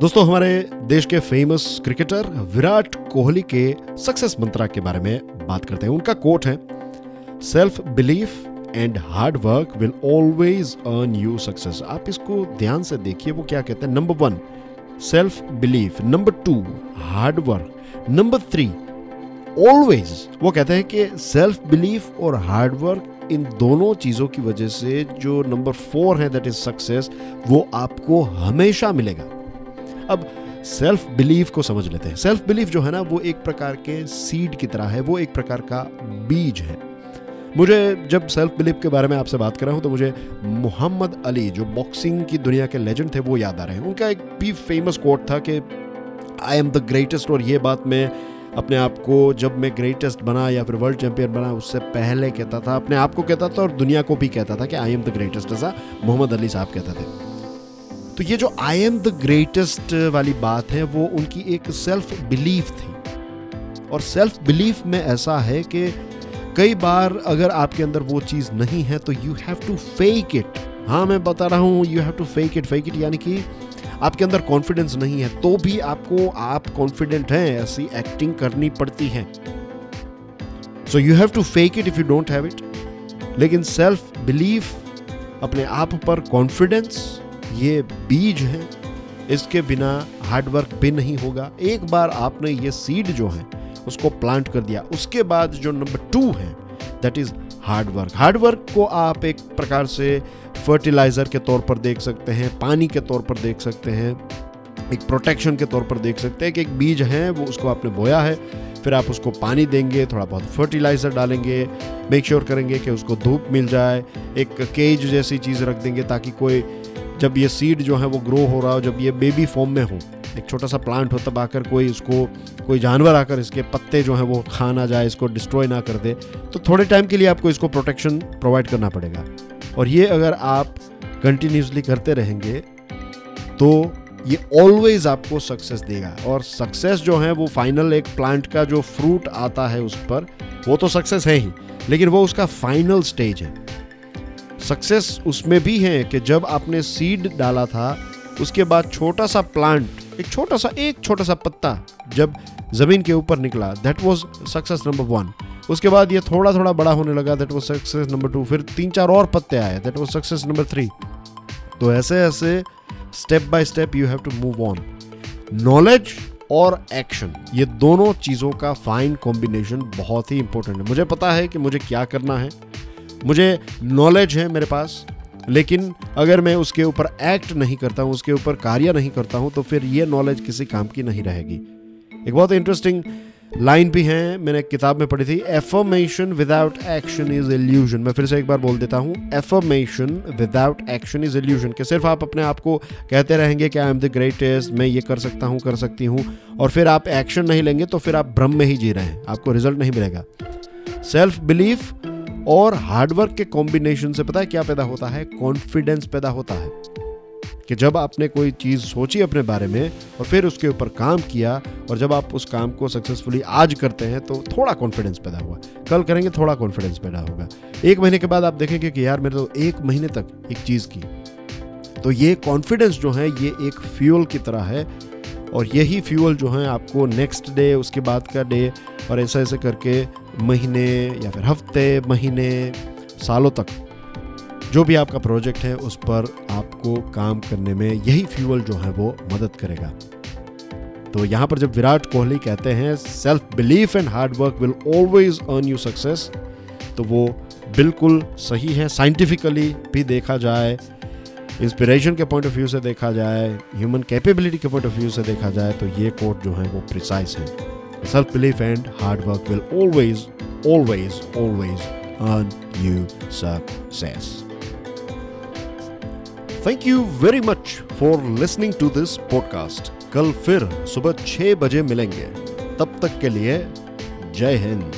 दोस्तों, हमारे देश के फ़ेमस क्रिकेटर विराट कोहली के सक्सेस मंत्रा के बारे में बात करते हैं। उनका कोट है self belief and hard work will always earn you success आप इसको ध्यान से देखिए, वो क्या कहते हैं? Number one self belief number two hard work number three always वो कहते हैं कि सेल्फ बिलीफ और हार्ड वर्क इन दोनों चीज़ों की वजह से जो नंबर फोर है दैट इज़ सक्सेस वो आपको हमेशा मिलेगा। अब सेल्फ बिलीफ को समझ लेते हैं। सेल्फ बिलीफ जो है ना, वो एक प्रकार के सीड की तरह है, वो एक प्रकार का बीज है। मुझे जब सेल्फ बिलीफ के बारे में आपसे बात कर रहा हूँ तो मुझे मोहम्मद अली, जो बॉक्सिंग की दुनिया के लेजेंड थे, वो याद आ रहे हैं। उनका एक भी फ़ेमस कोट था कि आई एम द ग्रेटेस्ट और ये बात मैं अपने आप को जब मैं ग्रेटेस्ट बना या फिर वर्ल्ड चैंपियन बना, उससे पहले कहता था, अपने आप को कहता था और दुनिया को भी कहता था कि आई एम द ग्रेटेस्ट ऐसा मोहम्मद अली साहब कहते थे। तो ये जो आई एम द ग्रेटेस्ट वाली बात है, वो उनकी एक सेल्फ बिलीफ थी। और सेल्फ बिलीफ में ऐसा है कि कई बार अगर आपके अंदर वो चीज़ नहीं है तो you have to fake it हाँ मैं बता रहा हूँ you have to fake it fake it यानी कि आपके अंदर कॉन्फिडेंस नहीं है तो भी आपको, आप कॉन्फिडेंट हैं, ऐसी एक्टिंग करनी पड़ती है। So you have to fake it if you don't have it लेकिन सेल्फ बिलीफ अपने आप पर कॉन्फिडेंस ये बीज है, इसके बिना हार्डवर्क भी नहीं होगा। एक बार आपने ये सीड जो है, उसको प्लांट कर दिया, उसके बाद जो नंबर टू है that is hard work. Hard work को आप एक प्रकार से फर्टिलाइज़र के तौर पर देख सकते हैं, पानी के तौर पर देख सकते हैं, एक प्रोटेक्शन के तौर पर देख सकते हैं कि एक बीज है, वो उसको आपने बोया है, फिर आप उसको पानी देंगे, थोड़ा बहुत फर्टिलाइज़र डालेंगे मेक श्योर sure करेंगे कि उसको धूप मिल जाए, एक केज जैसी चीज़ रख देंगे ताकि कोई जब ये सीड जो है वो ग्रो हो रहा हो, जब ये बेबी फॉर्म में हो, एक छोटा सा प्लांट हो, तब आकर कोई इसको कोई जानवर आकर इसके पत्ते जो हैं वो खा ना जाए, इसको डिस्ट्रॉय ना कर दे तो थोड़े टाइम के लिए आपको इसको प्रोटेक्शन प्रोवाइड करना पड़ेगा। और ये अगर आप कंटिन्यूसली करते रहेंगे तो ये ऑलवेज आपको सक्सेस देगा। और सक्सेस जो है वो फाइनल एक प्लांट का जो फ्रूट आता है उस पर, वो तो सक्सेस है ही, लेकिन वो उसका फाइनल स्टेज है। सक्सेस उसमें भी है कि जब आपने सीड डाला था, उसके बाद छोटा सा प्लांट एक छोटा सा, एक छोटा सा पत्ता जब ज़मीन के ऊपर निकला that was success number one उसके बाद ये थोड़ा थोड़ा बड़ा होने लगा that was success number two फिर तीन चार और पत्ते आए that was success number three तो ऐसे ऐसे step by step you have to move on knowledge और एक्शन ये दोनों चीज़ों का फाइन कॉम्बिनेशन बहुत ही इंपॉर्टेंट है। मुझे पता है कि मुझे क्या करना है। मुझे नॉलेज है मेरे पास, लेकिन अगर मैं उसके ऊपर एक्ट नहीं करता हूँ, उसके ऊपर कार्य नहीं करता हूँ तो फिर ये नॉलेज किसी काम की नहीं रहेगी। एक बहुत इंटरेस्टिंग लाइन भी है, मैंने किताब में पढ़ी थी affirmation without action is illusion मैं फिर से एक बार बोल देता हूँ affirmation without action is illusion कि सिर्फ़ आप अपने आप को कहते रहेंगे कि आई एम द ग्रेटेस्ट मैं ये कर सकता हूँ, कर सकती हूँ, और फिर आप एक्शन नहीं लेंगे तो फिर आप भ्रम में ही जी रहे हैं, आपको रिज़ल्ट नहीं मिलेगा। सेल्फ बिलीफ और हार्डवर्क के कॉम्बिनेशन से पता है क्या पैदा होता है? कॉन्फिडेंस पैदा होता है कि जब आपने कोई चीज़ सोची अपने बारे में और फिर उसके ऊपर काम किया और जब आप उस काम को सक्सेसफुली आज करते हैं तो थोड़ा कॉन्फिडेंस पैदा हुआ। कल करेंगे, थोड़ा कॉन्फिडेंस पैदा होगा। एक महीने के बाद आप देखेंगे कि यार मेरे तो एक महीने तक एक चीज़ की। तो ये कॉन्फिडेंस जो है, ये एक फ्यूल की तरह है और यही फ्यूल जो है आपको नेक्स्ट डे उसके बाद का डे और ऐसा ऐसे करके महीने या फिर हफ़्ते, महीने, सालों तक, जो भी आपका प्रोजेक्ट है, उस पर आपको काम करने में यही फ्यूल जो है वो मदद करेगा। तो यहाँ पर जब विराट कोहली कहते हैं self belief and hard work will always earn you success तो वो बिल्कुल सही है। साइंटिफिकली भी देखा जाए इंस्पिरेशन के पॉइंट ऑफ़ व्यू से देखा जाए ह्यूमन कैपेबिलिटी के पॉइंट ऑफ़ व्यू से देखा जाए तो ये कोट जो है वो प्रिसाइज है। Self belief and hard work will always always always earn you success thank you very much for listening to this podcast कल फिर सुबह छह बजे मिलेंगे। तब तक के लिए जय हिंद।